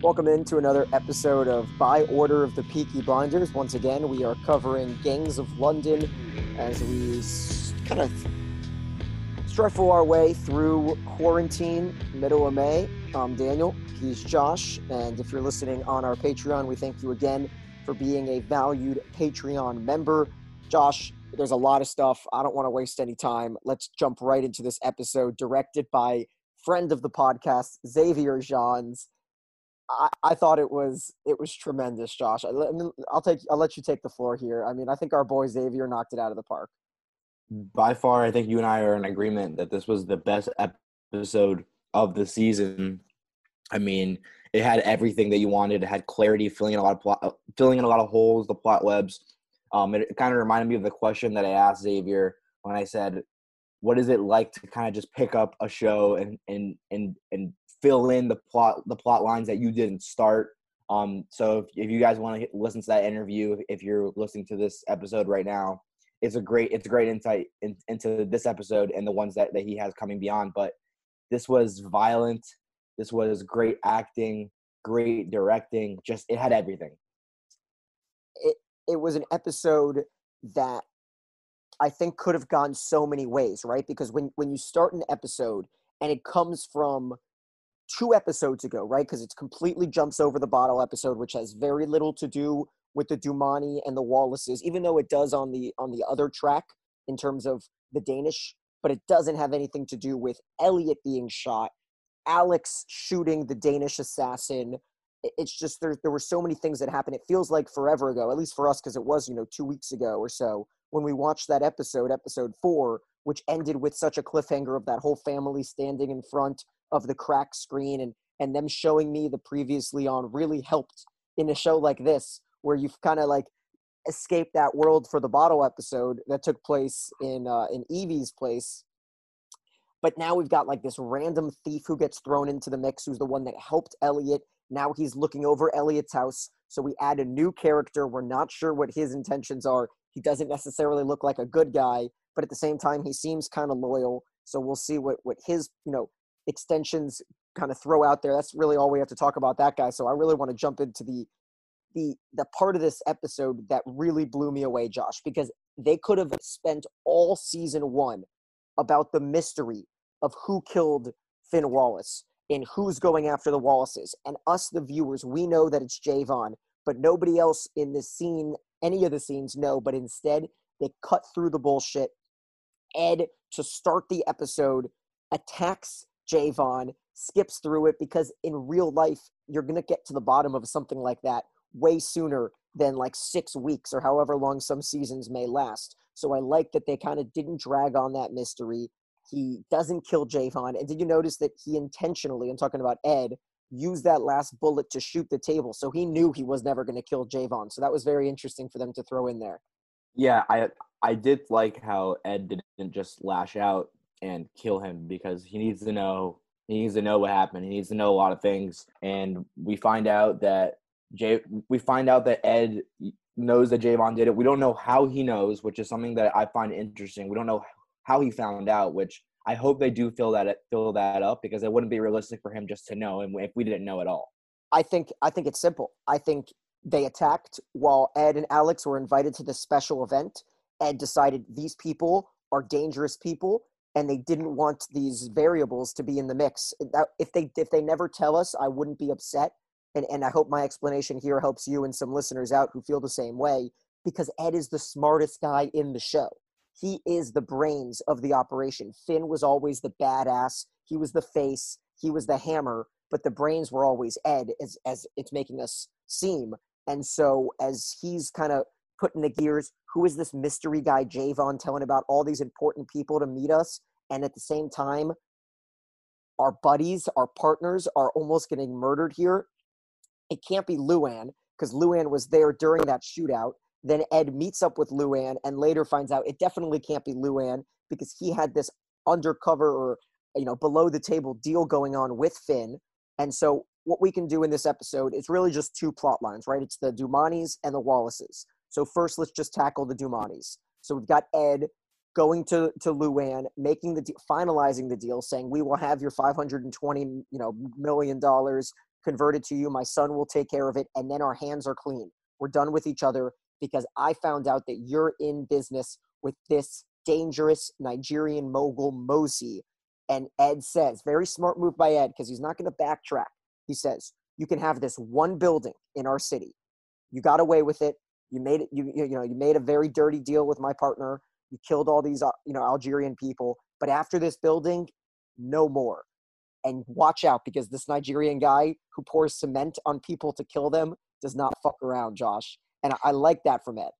Welcome into another episode of By Order of the Peaky Blinders. Once again, we are covering Gangs of London as we kind of struggle our way through quarantine, middle of May. I'm Daniel, he's Josh, and if you're listening on our Patreon, we thank you again for being a valued Patreon member. Josh, there's a lot of stuff. I don't want to waste any time. Let's jump right into this episode directed by friend of the podcast, Xavier Gens. I, I thought it was it was tremendous, Josh. I, I'll take I'll let you take the floor here. I mean, I think our boy Xavier knocked it out of the park. By far, I think you and I are in agreement that this was the best episode of the season. I mean, it had everything that you wanted. It had clarity, filling in a lot of plot, filling in a lot of holes, the plot webs. Um, it, kind of reminded me of the question that I asked Xavier when I said, "What is it like to kind of just pick up a show and and and and fill in the plot the plot lines that you didn't start. Um, so if, if you guys want to listen to that interview, if you're listening to this episode right now, it's a great it's a great insight in, into this episode and the ones that, that he has coming beyond. But this was violent. This was great acting, great directing. Just it had everything. It was an episode that I think could have gone so many ways, right? Because when when you start an episode and it comes from two episodes ago, right? Because it completely jumps over the bottle episode, which has very little to do with the Dumani and the Wallaces, even though it does on the on the other track in terms of the Danish, but it doesn't have anything to do with Elliot being shot, Alex shooting the Danish assassin. It's just there there were so many things that happened. It feels like forever ago, at least for us, because it was, you know, two weeks ago or so when we watched that episode, episode four, which ended with such a cliffhanger of that whole family standing in front of the crack screen and and them showing me the previously on really helped in a show like this where you've kind of like escaped that world for the bottle episode that took place in uh, in Evie's place. But now we've got like this random thief who gets thrown into the mix, who's the one that helped Elliot. Now he's looking over Elliot's house. So we add a new character. We're not sure what his intentions are. He doesn't necessarily look like a good guy, but at the same time, he seems kind of loyal. So we'll see what what his you know extensions kind of throw out there. That's really all we have to talk about that guy. So I really want to jump into the the the part of this episode that really blew me away, Josh, because they could have spent all season one about the mystery of who killed Finn Wallace and who's going after the Wallaces. And us, the viewers, we know that it's Javon, but nobody else in the scene, any of the scenes, know. But instead, they cut through the bullshit. Ed, to start the episode, attacks Javon, skips through it because in real life, you're going to get to the bottom of something like that way sooner than like six weeks or however long some seasons may last. So I like that they kind of didn't drag on that mystery. He doesn't kill Javon. And did you notice that he intentionally, I'm talking about Ed, used that last bullet to shoot the table. So he knew he was never going to kill Javon. So that was very interesting for them to throw in there. Yeah, I I did like how Ed didn't just lash out and kill him because he needs to know he needs to know what happened. He needs to know a lot of things. And we find out that Jay we find out that Ed knows that Javon did it. We don't know how he knows, which is something that I find interesting. We don't know how he found out, which I hope they do fill that fill that up because it wouldn't be realistic for him just to know and if we didn't know at all. I think I think it's simple. I think they attacked while Ed and Alex were invited to this special event. Ed decided these people are dangerous people and they didn't want these variables to be in the mix. If they if they never tell us, I wouldn't be upset. And and I hope my explanation here helps you and some listeners out who feel the same way because Ed is the smartest guy in the show. He is the brains of the operation. Finn was always the badass. He was the face. He was the hammer. But the brains were always Ed, as as it's making us seem. And so as he's kind of putting the gears, who is this mystery guy Javon telling about all these important people to meet us? And at the same time, our buddies, our partners are almost getting murdered here. It can't be Luan because Luan was there during that shootout. Then Ed meets up with Luan and later finds out it definitely can't be Luan because he had this undercover or you know below the table deal going on with Finn. And so what we can do in this episode is really just two plot lines, right? It's the Dumanis and the Wallaces. So first, let's just tackle the Dumanis. So we've got Ed going to to Luann, making the de- finalizing the deal, saying we will have your 520 you know million dollars converted to you. My son will take care of it, and then our hands are clean. We're done with each other because I found out that you're in business with this dangerous Nigerian mogul Mosi. And Ed says, very smart move by Ed because he's not going to backtrack. He says, you can have this one building in our city. You got away with it. You made it. You you know you made a very dirty deal with my partner. You killed all these uh, you know Algerian people. But after this building, no more. And watch out because this Nigerian guy who pours cement on people to kill them does not fuck around, Josh. And I, like that from Ed.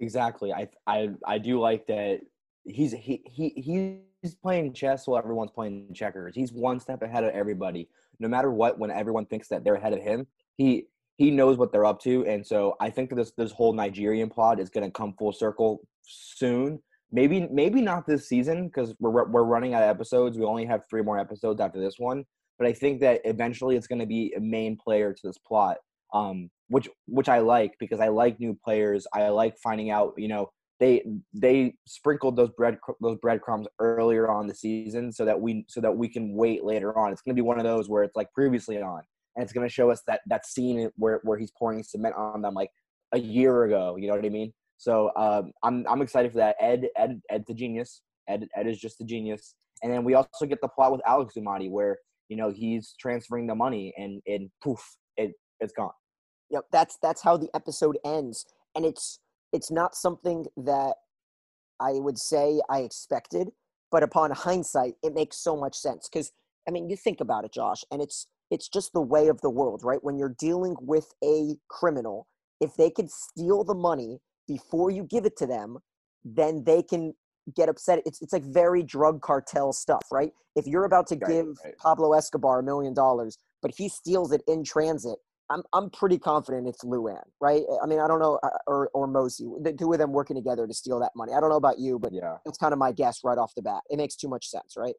Exactly. I I I do like that he's he he he's playing chess while everyone's playing checkers. He's one step ahead of everybody. No matter what, when everyone thinks that they're ahead of him, he he knows what they're up to. And so I think this this whole Nigerian plot is gonna come full circle soon. Maybe maybe not this season because we're we're running out of episodes. We only have three more episodes after this one. But I think that eventually it's gonna be a main player to this plot um, which which I like because I like new players. I like finding out, you know, they they sprinkled those bread those breadcrumbs earlier on the season so that we so that we can wait later on. It's going to be one of those where it's like previously on, and it's going to show us that that scene where where he's pouring cement on them like a year ago. You know what I mean? So um, I'm I'm excited for that. Ed Ed Ed's a genius. Ed Ed is just a genius. And then we also get the plot with Alex Dumani where you know he's transferring the money and and poof it it's gone. Yep, that's that's how the episode ends, and it's it's not something that I would say I expected, but upon hindsight, it makes so much sense because I mean, you think about it, Josh, and it's it's just the way of the world, right? When you're dealing with a criminal, if they can steal the money before you give it to them, then they can get upset. It's it's like very drug cartel stuff, right? If you're about to Right, give right. Pablo Escobar a million dollars, but he steals it in transit, I'm I'm pretty confident it's Luan, right? I mean, I don't know, uh, or or Mosi, the two of them working together to steal that money. I don't know about you, but Yeah. that's kind of my guess right off the bat. It makes too much sense, right?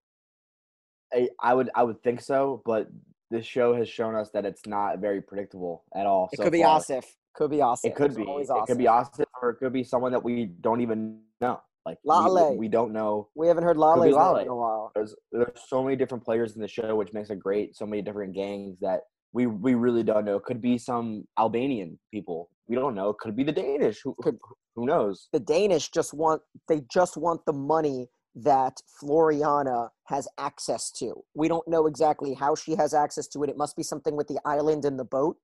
I, I would I would think so, but this show has shown us that it's not very predictable at all. It so could be far. Asif. Could be Asif. It could It's be. always It could be Asif. Or it could be someone that we don't even know. Like we- Lale. we, don't know. We haven't heard Lale's Lale. in a while. There's there's so many different players in the show, which makes it great. So many different gangs that we we really don't know. It Could be some Albanian people. We don't know. It Could be the Danish. Who Could- who knows? The Danish just want they just want the money that Floriana has access to. We don't know exactly how she has access to it. It must be something with the island and the boat,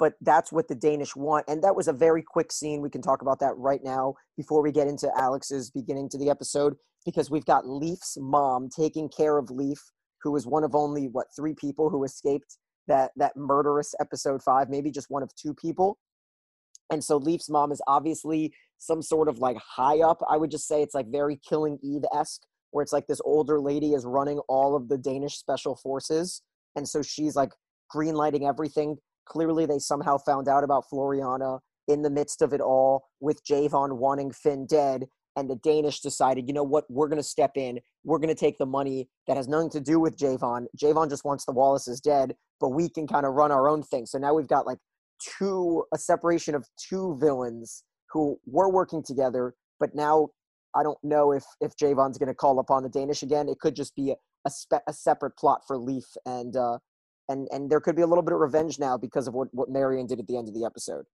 but that's what the Danish want. And that was a very quick scene. We can talk about that right now before we get into Alex's beginning to the episode because we've got Leif's mom taking care of Leif, who is one of only what three people who escaped that that murderous episode 5, maybe just one of two people. And so Leif's mom is obviously some sort of like high up. I would just say it's like very Killing Eve esque, where it's like this older lady is running all of the Danish special forces. And so she's like greenlighting everything. Clearly, they somehow found out about Floriana in the midst of it all with Javon wanting Finn dead. And the Danish decided, you know what, we're going to step in. We're going to take the money that has nothing to do with Javon. Javon just wants the Wallaces dead, but we can kind of run our own thing. So now we've got like two, a separation of two villains who were working together, but now I don't know if if Javon's going to call upon the Danish again. It could just be a a, spe- a separate plot for Leif, and uh, and and there could be a little bit of revenge now because of what what Marian did at the end of the episode.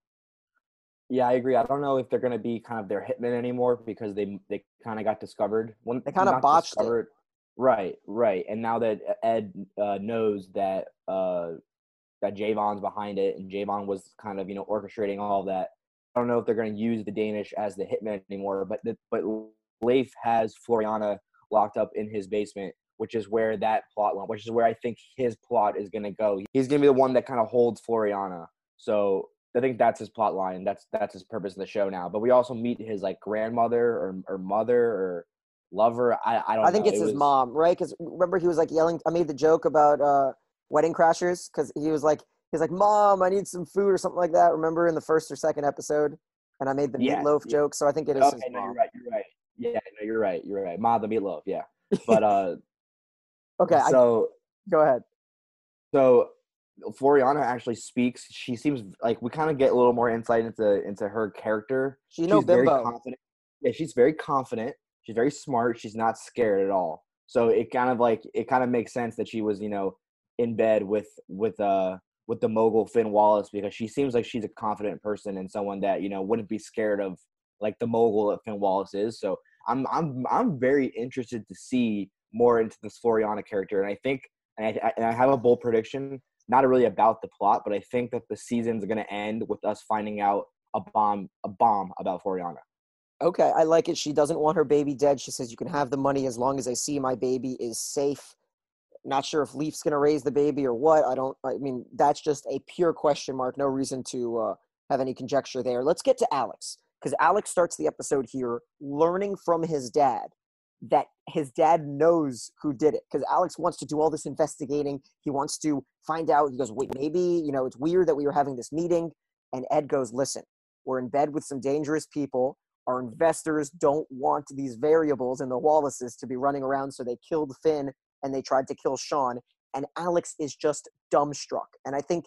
Yeah, I agree. I don't know if they're going to be kind of their hitmen anymore because they they kind of got discovered. When They kinda not botched it. Right, right. And now that Ed uh, knows that uh, that Javon's behind it, and Javon was kind of you know orchestrating all that. I don't know if they're going to use the Danish as the hitman anymore. But the, but Leif has Floriana locked up in his basement, which is where that plot went. Which is where I think his plot is going to go. He's going to be the one that kind of holds Floriana. So I think that's his plot line. That's that's his purpose in the show now. But we also meet his like grandmother or or mother or lover. I I don't. I think know. it's It his was- mom, right? Because remember he was like yelling. I made the joke about uh, Wedding Crashers because he was like he's like, "Mom, I need some food" or something like that. Remember in the first or second episode, and I made the Yeah, meatloaf yeah. joke. So I think it is Okay, his no, mom. you're right. You're right. Yeah, no, you're right. You're right. Ma the meatloaf. Yeah, but uh, Okay, I, so go ahead. so Floriana actually speaks. She seems like we kind of get a little more insight into into her character. She know she's very confident. Yeah, she's very confident. She's very smart. She's not scared at all. So it kind of like it kind of makes sense that she was, you know, in bed with with uh with the mogul Finn Wallace because she seems like she's a confident person and someone that you know wouldn't be scared of like the mogul that Finn Wallace is. So I'm I'm I'm very interested to see more into this Floriana character, and I think and I, and I have a bold prediction, not really about the plot, but I think that the season's going to end with us finding out a bomb a bomb about Floriana. Okay, I like it. She doesn't want her baby dead. She says, "You can have the money as long as I see my baby is safe." Not sure if Leif's going to raise the baby or what. I don't. I mean, that's just a pure question mark. No reason to uh, have any conjecture there. Let's get to Alex because Alex starts the episode here learning from his dad that his dad knows who did it because Alex wants to do all this investigating. He wants to find out. He goes, wait, maybe you know it's weird that we were having this meeting. And Ed goes, listen, we're in bed with some dangerous people our investors don't want these variables and the Wallaces to be running around, so they killed Finn and they tried to kill Sean. And Alex is just dumbstruck. And I think,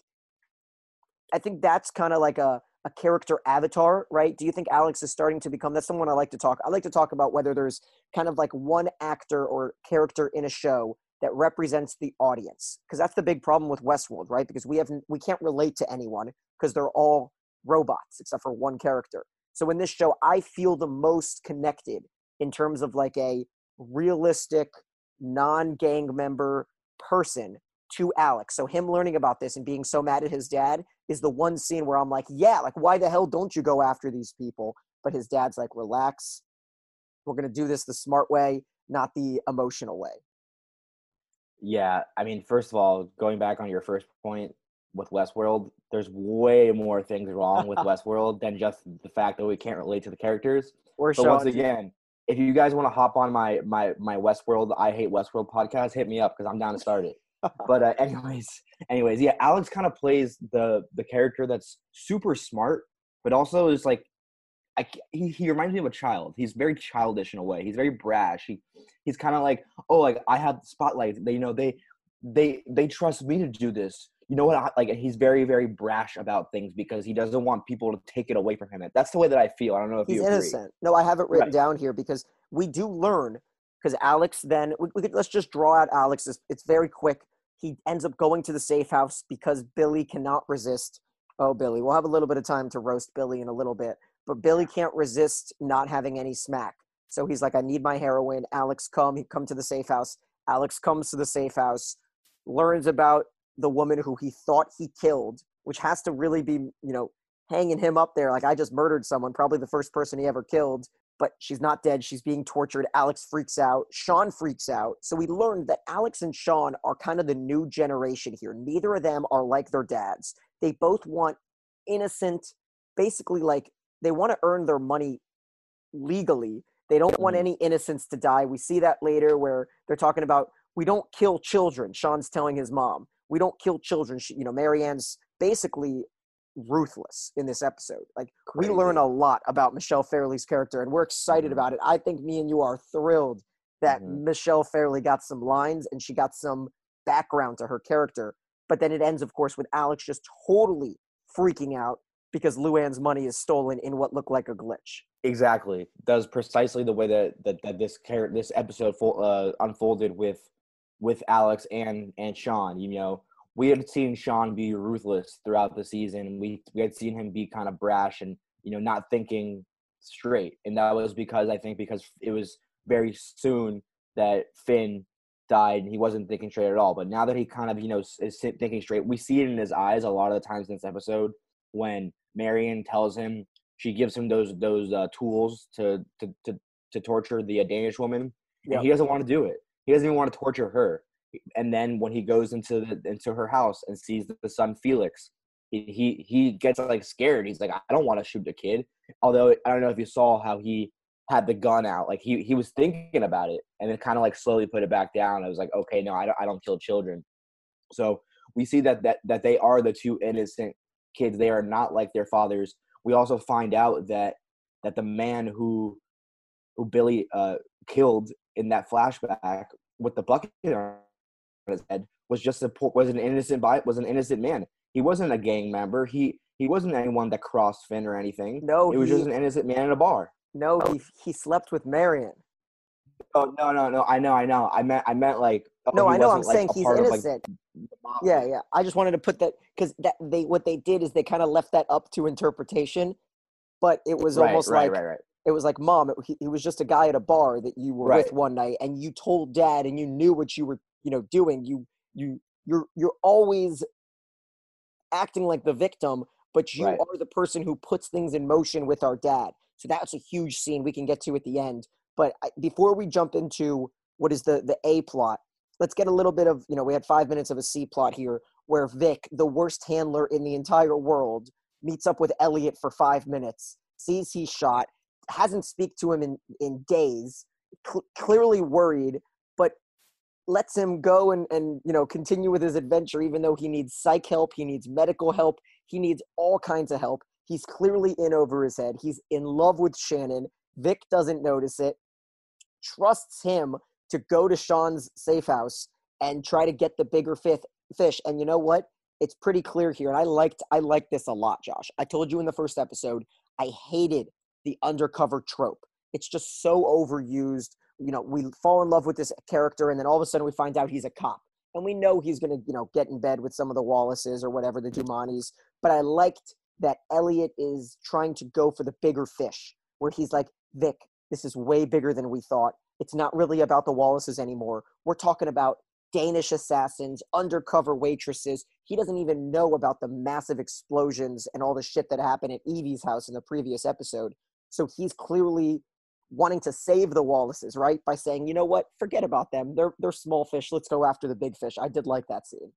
I think that's kind of like a a character avatar, right? Do you think Alex is starting to become that's someone I like to talk. I like to talk about whether there's kind of like one actor or character in a show that represents the audience because that's the big problem with Westworld, right? Because we have we can't relate to anyone because they're all robots except for one character. So in this show, I feel the most connected in terms of like a realistic, non gang member person to Alex. So him learning about this and being so mad at his dad is the one scene where I'm like, yeah, like why the hell don't you go after these people? But his dad's like, relax. We're gonna do this the smart way, not the emotional way. Yeah, I mean, first of all, going back on your first point, with Westworld, there's way more things wrong with Westworld than just the fact that we can't relate to the characters. Or but once again, if you guys want to hop on my my my Westworld, I hate Westworld podcast, hit me up because I'm down to start it. But uh, anyways, anyways, yeah, Alex kind of plays the the character that's super smart, but also is like, I, he he reminds me of a child. He's very childish in a way. He's very brash. He he's kind of like, oh, like I have the spotlight. They you know they they they trust me to do this you know what? I, Like he's very, very brash about things because he doesn't want people to take it away from him. That's the way that I feel. I don't know if he's innocent. Agree. No, I have it written right. down here because we do learn because Alex. Then we, we could, let's just draw out Alex. It's, it's very quick. He ends up going to the safe house because Billy cannot resist. Oh, Billy, we'll have a little bit of time to roast Billy in a little bit, but Billy can't resist not having any smack. So he's like, I need my heroin. Alex, come. He come to the safe house. Alex comes to the safe house, learns about the woman who he thought he killed, which has to really be, you know, hanging him up there like I just murdered someone, probably the first person he ever killed, but she's not dead. She's being tortured. Alex freaks out. Sean freaks out. So we learned that Alex and Sean are kind of the new generation here. Neither of them are like their dads. They both want innocent, basically, like they want to earn their money legally. They don't want mm-hmm. any innocence to die. We see that later where they're talking about we don't kill children. Sean's telling his mom we don't kill children. She, you know, Marian's basically ruthless in this episode. Like Crazy. we learn a lot about Michelle Fairley's character, and we're excited mm-hmm. about it. I think me and you are thrilled that mm-hmm. Michelle Fairley got some lines and she got some background to her character. But then it ends, of course, with Alex just totally freaking out because Luan's money is stolen in what looked like a glitch. Exactly, does precisely the way that that, that this character, this episode uh, unfolded with with Alex and and Sean. You know, we had seen Sean be ruthless throughout the season. We we had seen him be kind of brash and you know not thinking straight, and that was because I think because it was very soon that Finn died and he wasn't thinking straight at all. But now that he kind of you know is thinking straight, we see it in his eyes a lot of the times in this episode when Marian tells him she gives him those those uh, tools to to to to torture the uh, Danish woman, and yep. he doesn't want to do it. He doesn't even want to torture her. And then when he goes into the, into her house and sees the son Felix, he, he he gets like scared. He's like, I don't want to shoot the kid. Although I don't know if you saw how he had the gun out. Like he he was thinking about it and then kind of like slowly put it back down. I was like, okay, no, I don't I don't kill children. So we see that that that they are the two innocent kids. They are not like their fathers. We also find out that that the man who who Billy uh, killed in that flashback with the bucket his head was just a was an innocent by was an innocent man. He wasn't a gang member. He he wasn't anyone that crossed Finn or anything. No, it was he, just an innocent man in a bar. No, he he slept with Marian. Oh no, no, no! I know, I know. I meant, I meant like. Oh, no, I know. I'm like, saying he's of, like, innocent. yeah, yeah. I just wanted to put that because that they what they did is they kind of left that up to interpretation, but it was right, almost right, like right, right. it was like mom. It, he, he was just a guy at a bar that you were with one night, and you told dad, and you knew what you were, you know, doing. You you you're you're always acting like the victim, but you Right. are the person who puts things in motion with our dad. So that's a huge scene we can get to at the end. But I, before we jump into what is the the A plot, let's get a little bit of you know we had five minutes of a C plot here where Vic, the worst handler in the entire world, meets up with Elliot for five minutes, sees he's shot, hasn't speak to him in in days, cl- clearly worried, lets him go and and you know continue with his adventure even though he needs psych help he needs medical help he needs all kinds of help. He's clearly in over his head. He's in love with shannon. Vic doesn't notice it. Trusts him to go to sean's safe house and try to get the bigger fifth fish. And you know what? It's pretty clear here and i liked i liked this a lot josh. I told you in the first episode i hated the undercover trope. It's just so overused you know, we fall in love with this character, and then all of a sudden we find out he's a cop, and we know he's going to, you know, get in bed with some of the Wallaces or whatever the Dumanis. But I liked that Elliot is trying to go for the bigger fish, where he's like, Vic, this is way bigger than we thought. It's not really about the Wallaces anymore. We're talking about Danish assassins, undercover waitresses. He doesn't even know about the massive explosions and all the shit that happened at Evie's house in the previous episode. So he's clearly wanting to save the Wallaces, right? By saying, you know what, forget about them. They're they're small fish. Let's go after the big fish. I did like that scene.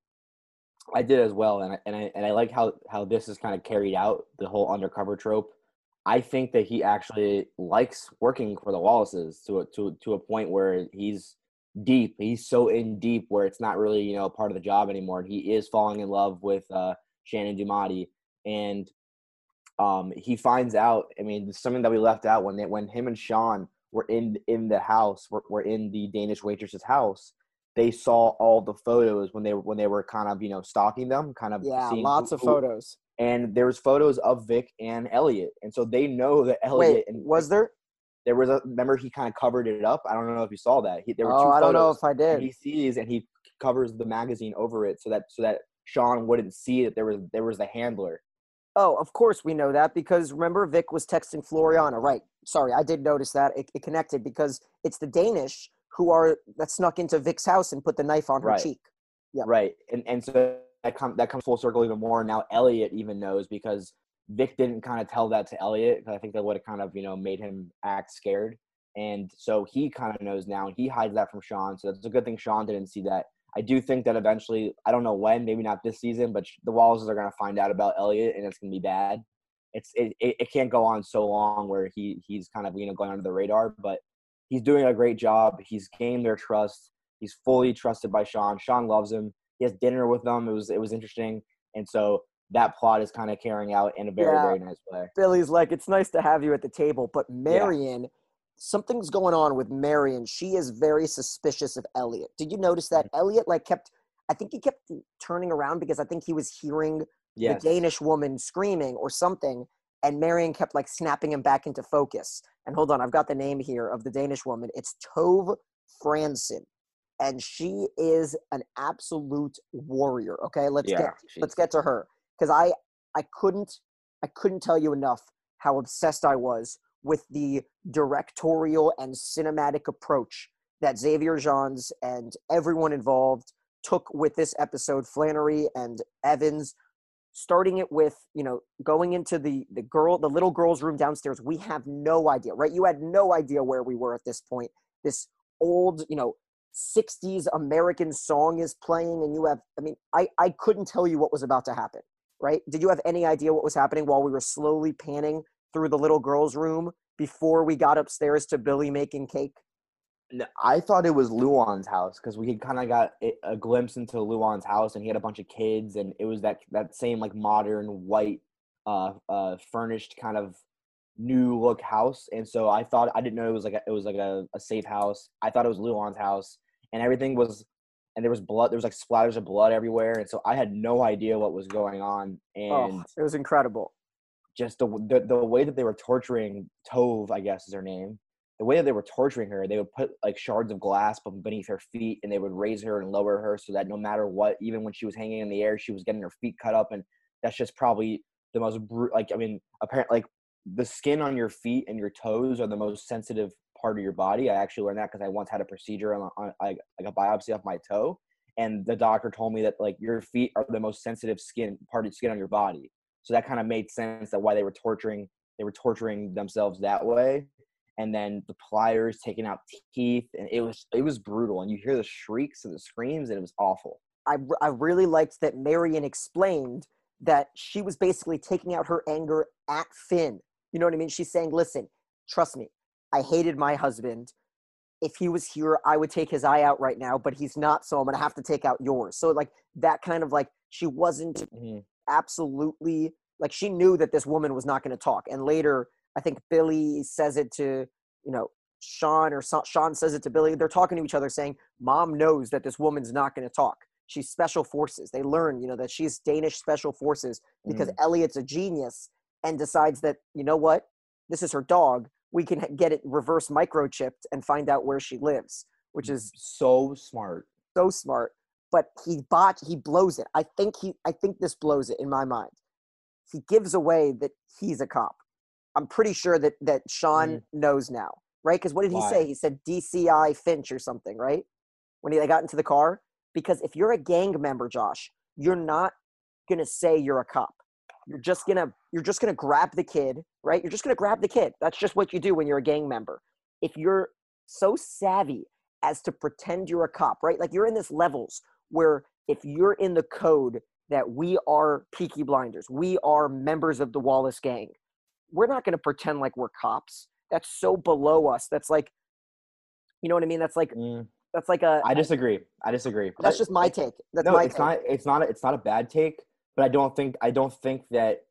I did as well, and I, and I and I like how how this is kind of carried out the whole undercover trope. I think that he actually likes working for the Wallaces to a, to to a point where he's deep. He's so in deep where it's not really you know part of the job anymore. And he is falling in love with uh, Shannon Dumani, and um, he finds out. I mean, something that we left out when they, when him and Sean were in in the house, were, were in the Danish waitress's house. They saw all the photos when they were when they were kind of you know stalking them, kind of Yeah, lots who- of photos. and there was photos of Vic and Elliot, and so they know that Elliot Wait, and was there? there was a remember he kind of covered it up. I don't know if you saw that. He, there were Oh, two I don't know if I did. he sees and he covers the magazine over it so that so that Sean wouldn't see that there was there was the handler. Oh, of course we know that because remember Vic was texting Floriana, right? Sorry, I did notice that it, it connected because it's the Danish who are that snuck into Vic's house and put the knife on her Right. cheek. Yeah, Right. And and so that comes that comes full circle even more. Now Elliot even knows because Vic didn't kind of tell that to Elliot. 'cause I think that would have kind of, you know, made him act scared. And so he kind of knows now and he hides that from Sean. So it's a good thing Sean didn't see that. I do think that eventually, I don't know when, maybe not this season, but the Wallaces are going to find out about Elliot and it's going to be bad. It's it, it, can't go on so long where he he's kind of you know going under the radar, but he's doing a great job. He's gained their trust. He's fully trusted by Sean. Sean loves him. He has dinner with them. It was it was interesting, and so that plot is kind of carrying out in a very Yeah. very nice way. Billy's like, it's nice to have you at the table, but Marian, something's going on with Marian. She is very suspicious of Elliot. Did you notice that Mm-hmm. Elliot like kept? I think he kept turning around because I think he was hearing Yes. the Danish woman screaming or something, and Marian kept like snapping him back into focus. And hold on, I've got the name here of the Danish woman. It's Tove Franson, and she is an absolute warrior. Okay, let's Yeah, get she's- let's get to her because I I couldn't I couldn't tell you enough how obsessed I was with the directorial and cinematic approach that Xavier Gens and everyone involved took with this episode. Flannery and Evans, starting it with you know going into the the girl the little girl's room downstairs. We have no idea, right? You had no idea where we were at this point. This old you know 60s American song is playing, and you have I mean I I couldn't tell you what was about to happen. Right? Did you have any idea what was happening while we were slowly panning through the little girl's room before we got upstairs to Billy making cake? I thought it was Luan's house because we had kind of got a, a glimpse into Luan's house, and he had a bunch of kids, and it was that that same like modern white, uh, uh, furnished kind of new look house. And so I thought I didn't know it was like a, it was like a, a safe house. I thought it was Luan's house, and everything was, and there was blood. There was like splatters of blood everywhere, and so I had no idea what was going on, and oh, it was incredible. Just the, the the way that they were torturing Tove, I guess is her name. the way that they were torturing her, they would put like shards of glass beneath her feet, and they would raise her and lower her so that no matter what, even when she was hanging in the air, she was getting her feet cut up, and that's just probably the most bru- like I mean, apparently like the skin on your feet and your toes are the most sensitive part of your body. I actually learned that because I once had a procedure on, on like, like a biopsy off my toe, and the doctor told me that like your feet are the most sensitive skin part of skin on your body. So that kind of made sense that why they were torturing they were torturing themselves that way. And then the pliers taking out teeth, and it was it was brutal. And you hear the shrieks and the screams, and it was awful. I, I really liked that Marian explained that she was basically taking out her anger at Finn. You know what I mean? She's saying, listen, trust me, I hated my husband. If he was here, I would take his eye out right now, but he's not, so I'm gonna have to take out yours. So like that kind of like she wasn't Mm-hmm. Absolutely like she knew that this woman was not gonna talk. And later, I think Billy says it to, you know, Sean or Sean says it to Billy. They're talking to each other saying, Mom knows that this woman's not gonna talk. She's special forces. They learn, you know, that she's Danish special forces because mm. Elliot's a genius and decides that, you know what, this is her dog. We can get it reverse microchipped and find out where she lives, which is so smart. so smart. But he bot he blows it. I think he I think this blows it in my mind. He gives away that he's a cop. I'm pretty sure that that Sean mm. knows now, right? Because what did he say? He said DCI Finch or something, right? When he, they got into the car. Because if you're a gang member, Josh, you're not gonna say you're a cop. You're just gonna you're just gonna grab the kid, right? You're just gonna grab the kid. That's just what you do when you're a gang member. If you're so savvy as to pretend you're a cop, right? Like you're in this levels where if you're in the code that we are Peaky Blinders, we are members of the Wallace gang, we're not going to pretend like we're cops. That's so below us. That's like, you know what I mean? That's like Mm, that's like a. I disagree. I disagree. that's just my take. That's no, my it's take. not. It's not. It's not a bad take, but I don't think. I don't think that.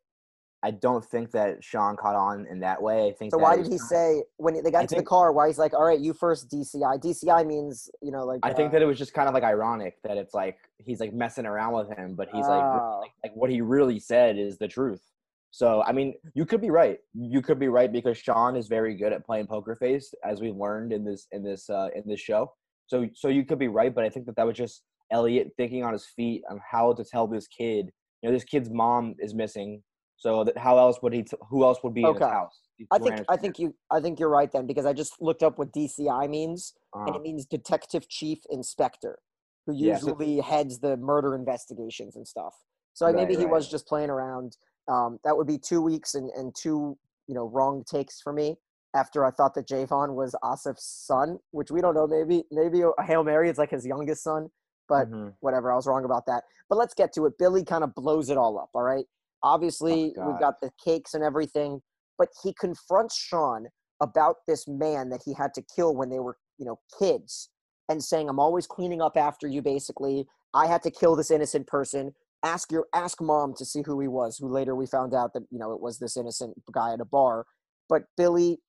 I don't think that Sean caught on in that way. I think. So why did he say when they got I into think- the car? Why he's like, "All right, you first, DCI." DCI means you know like. I think uh, that it was just kind of like ironic that it's like he's like messing around with him, but he's like, Oh. like like what he really said is the truth. So I mean, you could be right. You could be right because Sean is very good at playing poker face, as we learned in this in this uh, in this show. So so you could be right, but I think that that was just Elliot thinking on his feet on how to tell this kid. You know, this kid's mom is missing. So that how else would he? T- who else would be in Okay. his house? I think I think you I think you're right then because I just looked up what DCI means saying? and it means Detective Chief Inspector, who Yeah, so- usually heads the murder investigations and stuff. So maybe he right. was just playing around. Um, that would be two weeks and, and two you know wrong takes for me. After I thought that Javon was Asif's son, which we don't know. Maybe maybe a hail mary. It's like his youngest son, but mhm. whatever. I was wrong about that. But let's get to it. Billy kind of blows it all up. All right. Obviously, oh, we've got the cakes and everything, but he confronts Sean about this man that he had to kill when they were, you know, kids, and saying, "I'm always cleaning up after you." Basically, I had to kill this innocent person. Ask your ask mom to see who he was. Who later we found out that you know it was this innocent guy at a bar. But Billy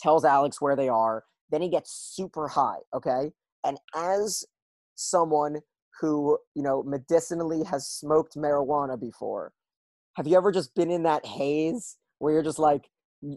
tells Alex where they are. Then he gets super high. Okay, and as someone who you know medicinally has smoked marijuana before have you ever just been in that haze where you're just like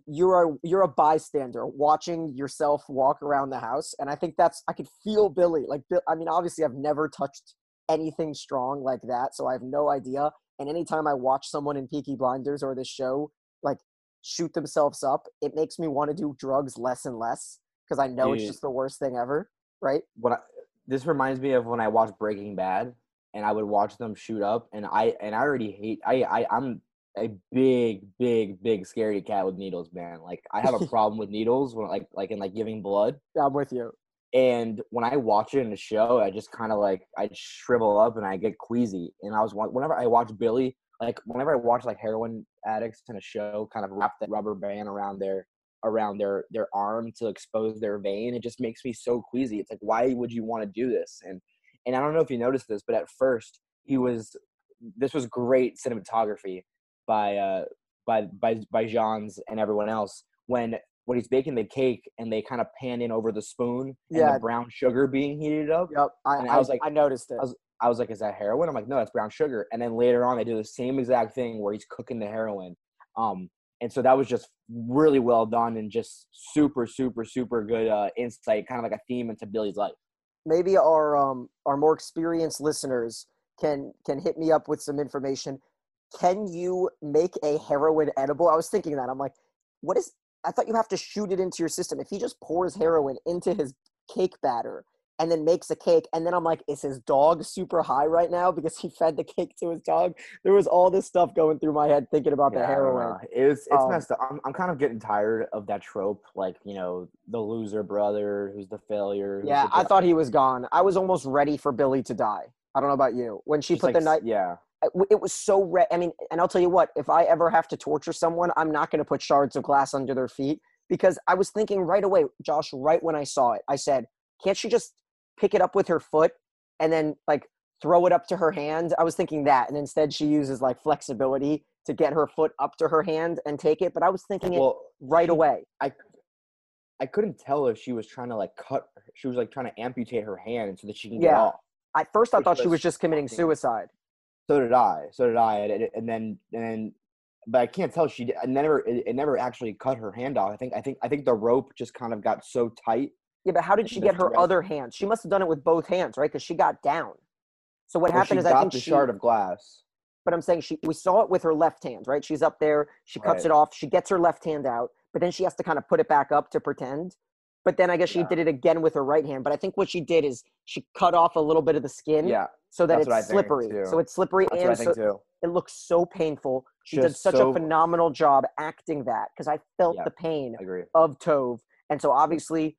you're a you're a bystander watching yourself walk around the house? And i think that's i could feel billy like Bill, i mean obviously i've never touched anything strong like that so i have no idea. And anytime i watch someone in peaky blinders or this show like shoot themselves up it makes me want to do drugs less and less because i know it's just the worst thing ever right? What I, this reminds me of when I watched Breaking Bad and I would watch them shoot up and I and I already hate I, I I'm a big big big scaredy cat with needles man. Like I have a problem with needles when like like in like giving blood. Yeah, i'm with you. And when I watch it in the show I just kind of like I shrivel up and I get queasy. And I was whenever I watch Billy like whenever I watch like heroin addicts in a show kind of wrap that rubber band around their around their their arm to expose their vein it just makes me so queasy. It's like why would you want to do this? And and i don't know if you noticed this but at first he was this was great cinematography by uh by by by Jean's and everyone else when when he's baking the cake and they kind of pan in over the spoon and Yeah. the brown sugar being heated up yep i, And I, I was like- I noticed it I was- I was like, is that heroin? I'm like, no, that's brown sugar. And then later on, they do the same exact thing where he's cooking the heroin. Um, and so that was just really well done and just super super super good uh, insight kind of like a theme into billy's life maybe our um our more experienced listeners can can hit me up with some information. Can you make a heroin edible? I was thinking that. I'm like what is i thought you have to shoot it into your system. If he just pours heroin into his cake batter and then makes a cake. And then I'm like, is his dog super high right now because he fed the cake to his dog? There was all this stuff going through my head thinking about Yeah, the heroin. know. It's it's Um, messed up. I'm I'm kind of getting tired of that trope, like you know, the loser brother who's the failure. who's Yeah, the I thought he was gone. I was almost ready for Billy to die. I don't know about you. When she just put like the knife, Yeah, it was so red. I mean, and I'll tell you what, if I ever have to torture someone, I'm not going to put shards of glass under their feet because I was thinking right away, Josh, right when I saw it, I said, can't she just pick it up with her foot and then like throw it up to her hand? I was thinking that. And instead she uses like flexibility to get her foot up to her hand and take it. But I was thinking it well, right she- away. I I couldn't tell if she was trying to like cut. She was like trying to amputate her hand so that she can get Yeah. off. At first I thought she was just committing suicide. So did I. So did I. And, and- and then and then, but I can't tell. She did, I never. It, it never actually cut her hand off. I think. I think. I think the rope just kind of got so tight. Yeah, but how did she get her other hand? She must have done it with both hands, right? Because she got down. So what Well, happened is I think the she, shard of glass. but I'm saying she we saw it with her left hand, right? She's up there, she cuts Right. it off, she gets her left hand out, but then she has to kind of put it back up to pretend. But then I guess she Yeah. did it again with her right hand. But I think what she did is she cut off a little bit of the skin Yeah, so that that's it's slippery. So it's slippery that's and so it looks so painful. She did such so- a phenomenal job acting that because I felt Yeah. the pain of Tove. And so obviously,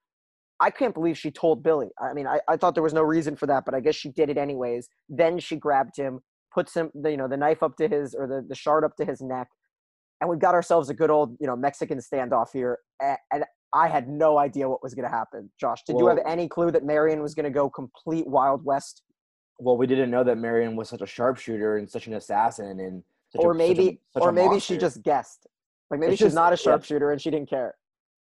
I can't believe she told Billy. I mean, I, I thought there was no reason for that, but I guess she did it anyways. Then she grabbed him, puts him, the, you know, the knife up to his or the, the shard up to his neck, and we've got ourselves a good old, you know, Mexican standoff here. And, and I had no idea what was going to happen. Josh, did you have any clue that Marian was going to go complete Wild West? Well, we didn't know that Marian was such a sharpshooter and such an assassin, and or a, such a- maybe, such or maybe she just guessed. Like maybe It's she's just- not a yeah. sharpshooter and she didn't care.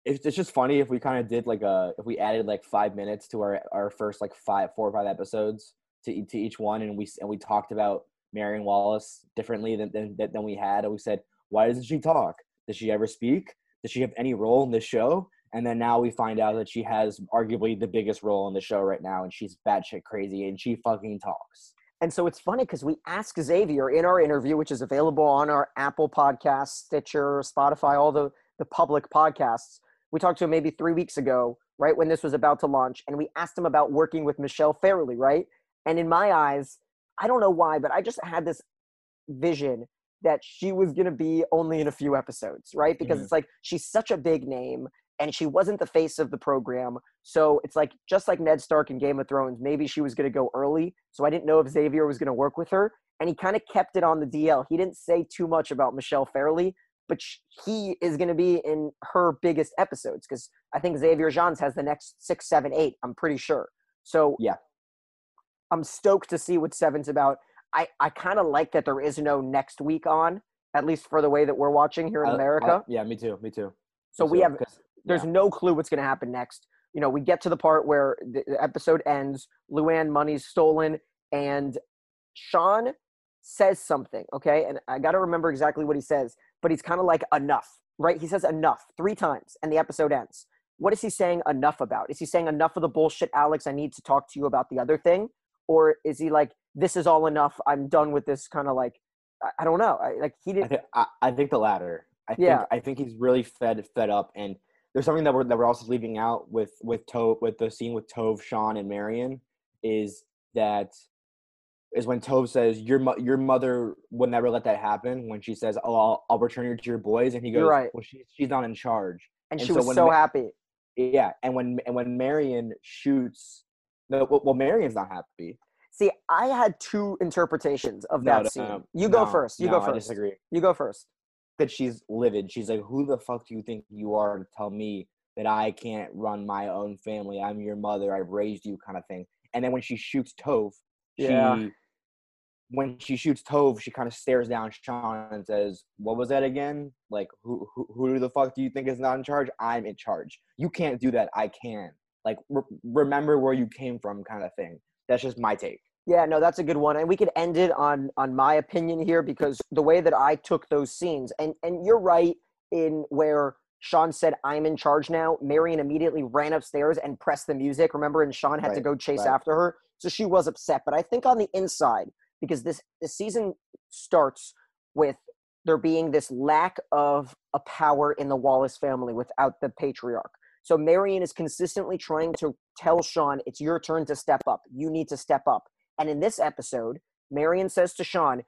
It's, just funny if we kind of did like a if we added like five minutes to our our first like five four or five episodes to to each one, and we and we talked about Marian Wallace differently than than than we had, and we said, why doesn't she talk? Does she ever speak? Does she have any role in this show? And then now we find out that she has arguably the biggest role in the show right now, and she's batshit crazy, and she fucking talks. And so it's funny because we asked Xavier in our interview, which is available on our Apple Podcasts, Stitcher, Spotify, all the, the public podcasts. We talked to him maybe three weeks ago, right when this was about to launch, and we asked him about working with Michelle Fairley, right? And in my eyes, I don't know why, but I just had this vision that she was going to be only in a few episodes, right? Because Mhm. it's like she's such a big name and she wasn't the face of the program. So it's like just like Ned Stark in Game of Thrones, maybe she was going to go early. So I didn't know if Xavier was going to work with her. And he kind of kept it on the DL. He didn't say too much about Michelle Fairley, but sh- he is going to be in her biggest episodes because I think Xavier Gens has the next six, seven, eight. I'm pretty sure. So Yeah. I'm stoked to see what Seven's about. I, I kind of like that there is no next week on, at least for the way that we're watching here in America. yeah, me too. Me too. so Me we too, have there's yeah. no clue what's going to happen next. You know, we get to the part where the, the episode ends, Luan money's stolen, and Sean says something, okay? And I got to remember exactly what he says, but he's kind of like enough, right? He says enough three times and the episode ends. What is he saying enough about? Is he saying enough of the bullshit, Alex? I need to talk to you about the other thing? Or is he like, this is all enough? I'm done with this kind of like, I, I don't know. I, like he didn't, think I, I think the latter. I Yeah. think I think he's really fed fed up, and there's something that we're that we're also leaving out with with Tove with the scene with Tove, Sean, and Marian is that is when Tove says your mo- your mother would never let that happen when she says oh I'll, I'll return you to your boys and he goes You're right. well she, she's not in charge and and she so was so Ma- happy. yeah and when and when Marian shoots no well, Marian's not happy See, I had two interpretations of No, that no, scene. you go first. You no, go I first. disagree You go first. that she's livid. She's like, "Who the fuck do you think you are to tell me that I can't run my own family? I'm your mother. I've raised you," kind of thing. And then when she shoots Tove, Yeah. she when she shoots Tove, she kind of stares down Sean and says, "What was that again? Like, who who who the fuck do you think is not in charge? I'm in charge. You can't do that. I can. Like, re- remember where you came from, kind of thing. That's just my take. Yeah, no, that's a good one, and we could end it on on my opinion here because the way that I took those scenes, and and you're right. in where Sean said, I'm in charge now, Marian immediately ran upstairs and pressed the music. Remember? And Sean had to go chase right. after her. So she was upset. But I think on the inside, because this, this season starts with there being this lack of a power in the Wallace family without the patriarch. So Marian is consistently trying to tell Sean, it's your turn to step up. You need to step up. And in this episode, Marian says to Sean,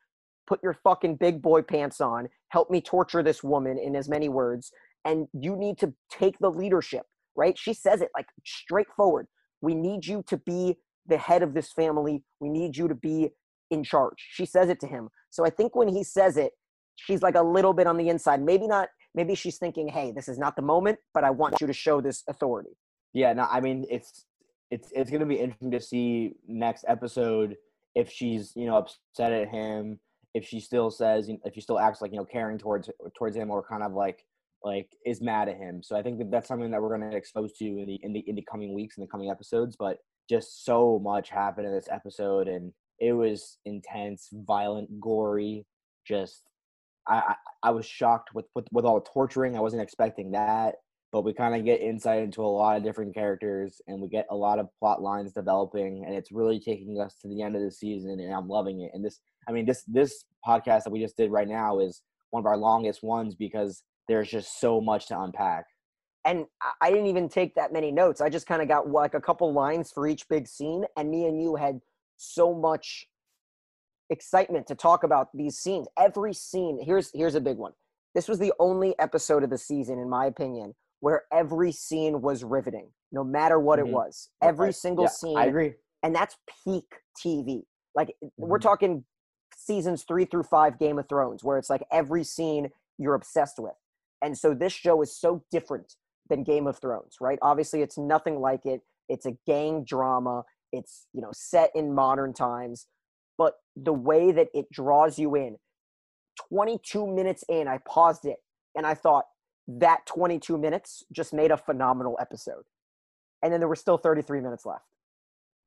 put your fucking big boy pants on, help me torture this woman in as many words, and you need to take the leadership, right? She says it like straightforward. We need you to be the head of this family. We need you to be in charge. She says it to him. So I think when he says it, she's like a little bit on the inside. Maybe not, maybe she's thinking, hey, this is not the moment, but I want you to show this authority. Yeah, no, I mean it's it's it's gonna be interesting to see next episode if she's you know upset at him, if she still says if she still acts like you know caring towards towards him or kind of like like is mad at him. So I think that that's something that we're gonna get exposed to in the in the in the coming weeks in the coming episodes. But just so much happened in this episode, and it was intense, violent, gory. Just I I, I was shocked with, with with all the torturing. I wasn't expecting that but we kind of get insight into a lot of different characters and we get a lot of plot lines developing and it's really taking us to the end of the season and i'm loving it and this i mean this this podcast that we just did right now is one of our longest ones because there's just so much to unpack and I- didn't even take that many notes. I just kind of got like a couple lines for each big scene, and me and you had so much excitement to talk about these scenes. Every scene. Here's here's a big one. This was the only episode of the season, in my opinion, where every scene was riveting, no matter what Mhm. it was. Every single Yeah, scene, i agree and that's peak TV. Like we're Mhm. talking seasons three through five Game of Thrones, where it's like every scene you're obsessed with. And so this show is so different than Game of Thrones, right? Obviously, it's nothing like it. It's a gang drama. It's you know set in modern times, but the way that it draws you in. 22 minutes in, I paused it and I thought that 22 minutes just made a phenomenal episode. And then there were still 33 minutes left.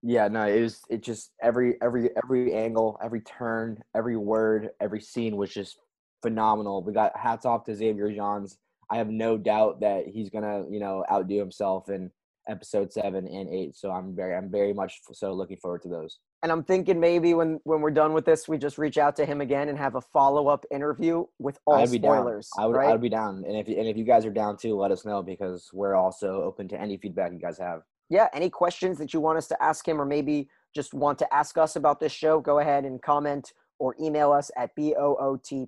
yeah no it was it just every every every angle every turn every word every scene was just phenomenal we got hats off to Xavier Gens i have no doubt that he's gonna you know outdo himself in episode seven and eight so i'm very i'm very much so looking forward to those And I'm thinking maybe when when we're done with this, we just reach out to him again and have a follow up interview with all I'd be spoilers. down. I would, right? I'd be down. And if and if you guys are down too, let us know because we're also open to any feedback you guys have. yeah. Any questions that you want us to ask him, or maybe just want to ask us about this show, go ahead and comment or email us at boot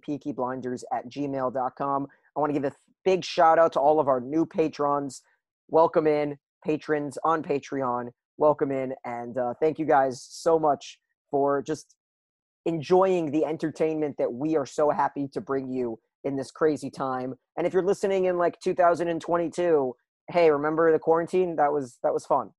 peakyblinders at gmail.com. I want to give a big shout out to all of our new patrons. Welcome in, patrons on Patreon. Welcome in, and uh, thank you guys so much for just enjoying the entertainment that we are so happy to bring you in this crazy time. And if you're listening in like 2022, hey, remember the quarantine? That was that was fun.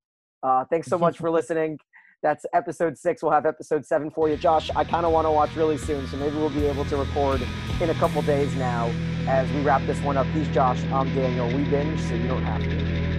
Uh, thanks so much for listening. That's episode six. We'll have episode seven for you, Josh. I kind of want to watch really soon, so maybe we'll be able to record in a couple days now as we wrap this one up. He's Josh. I'm Daniel. We binge, so you don't have to.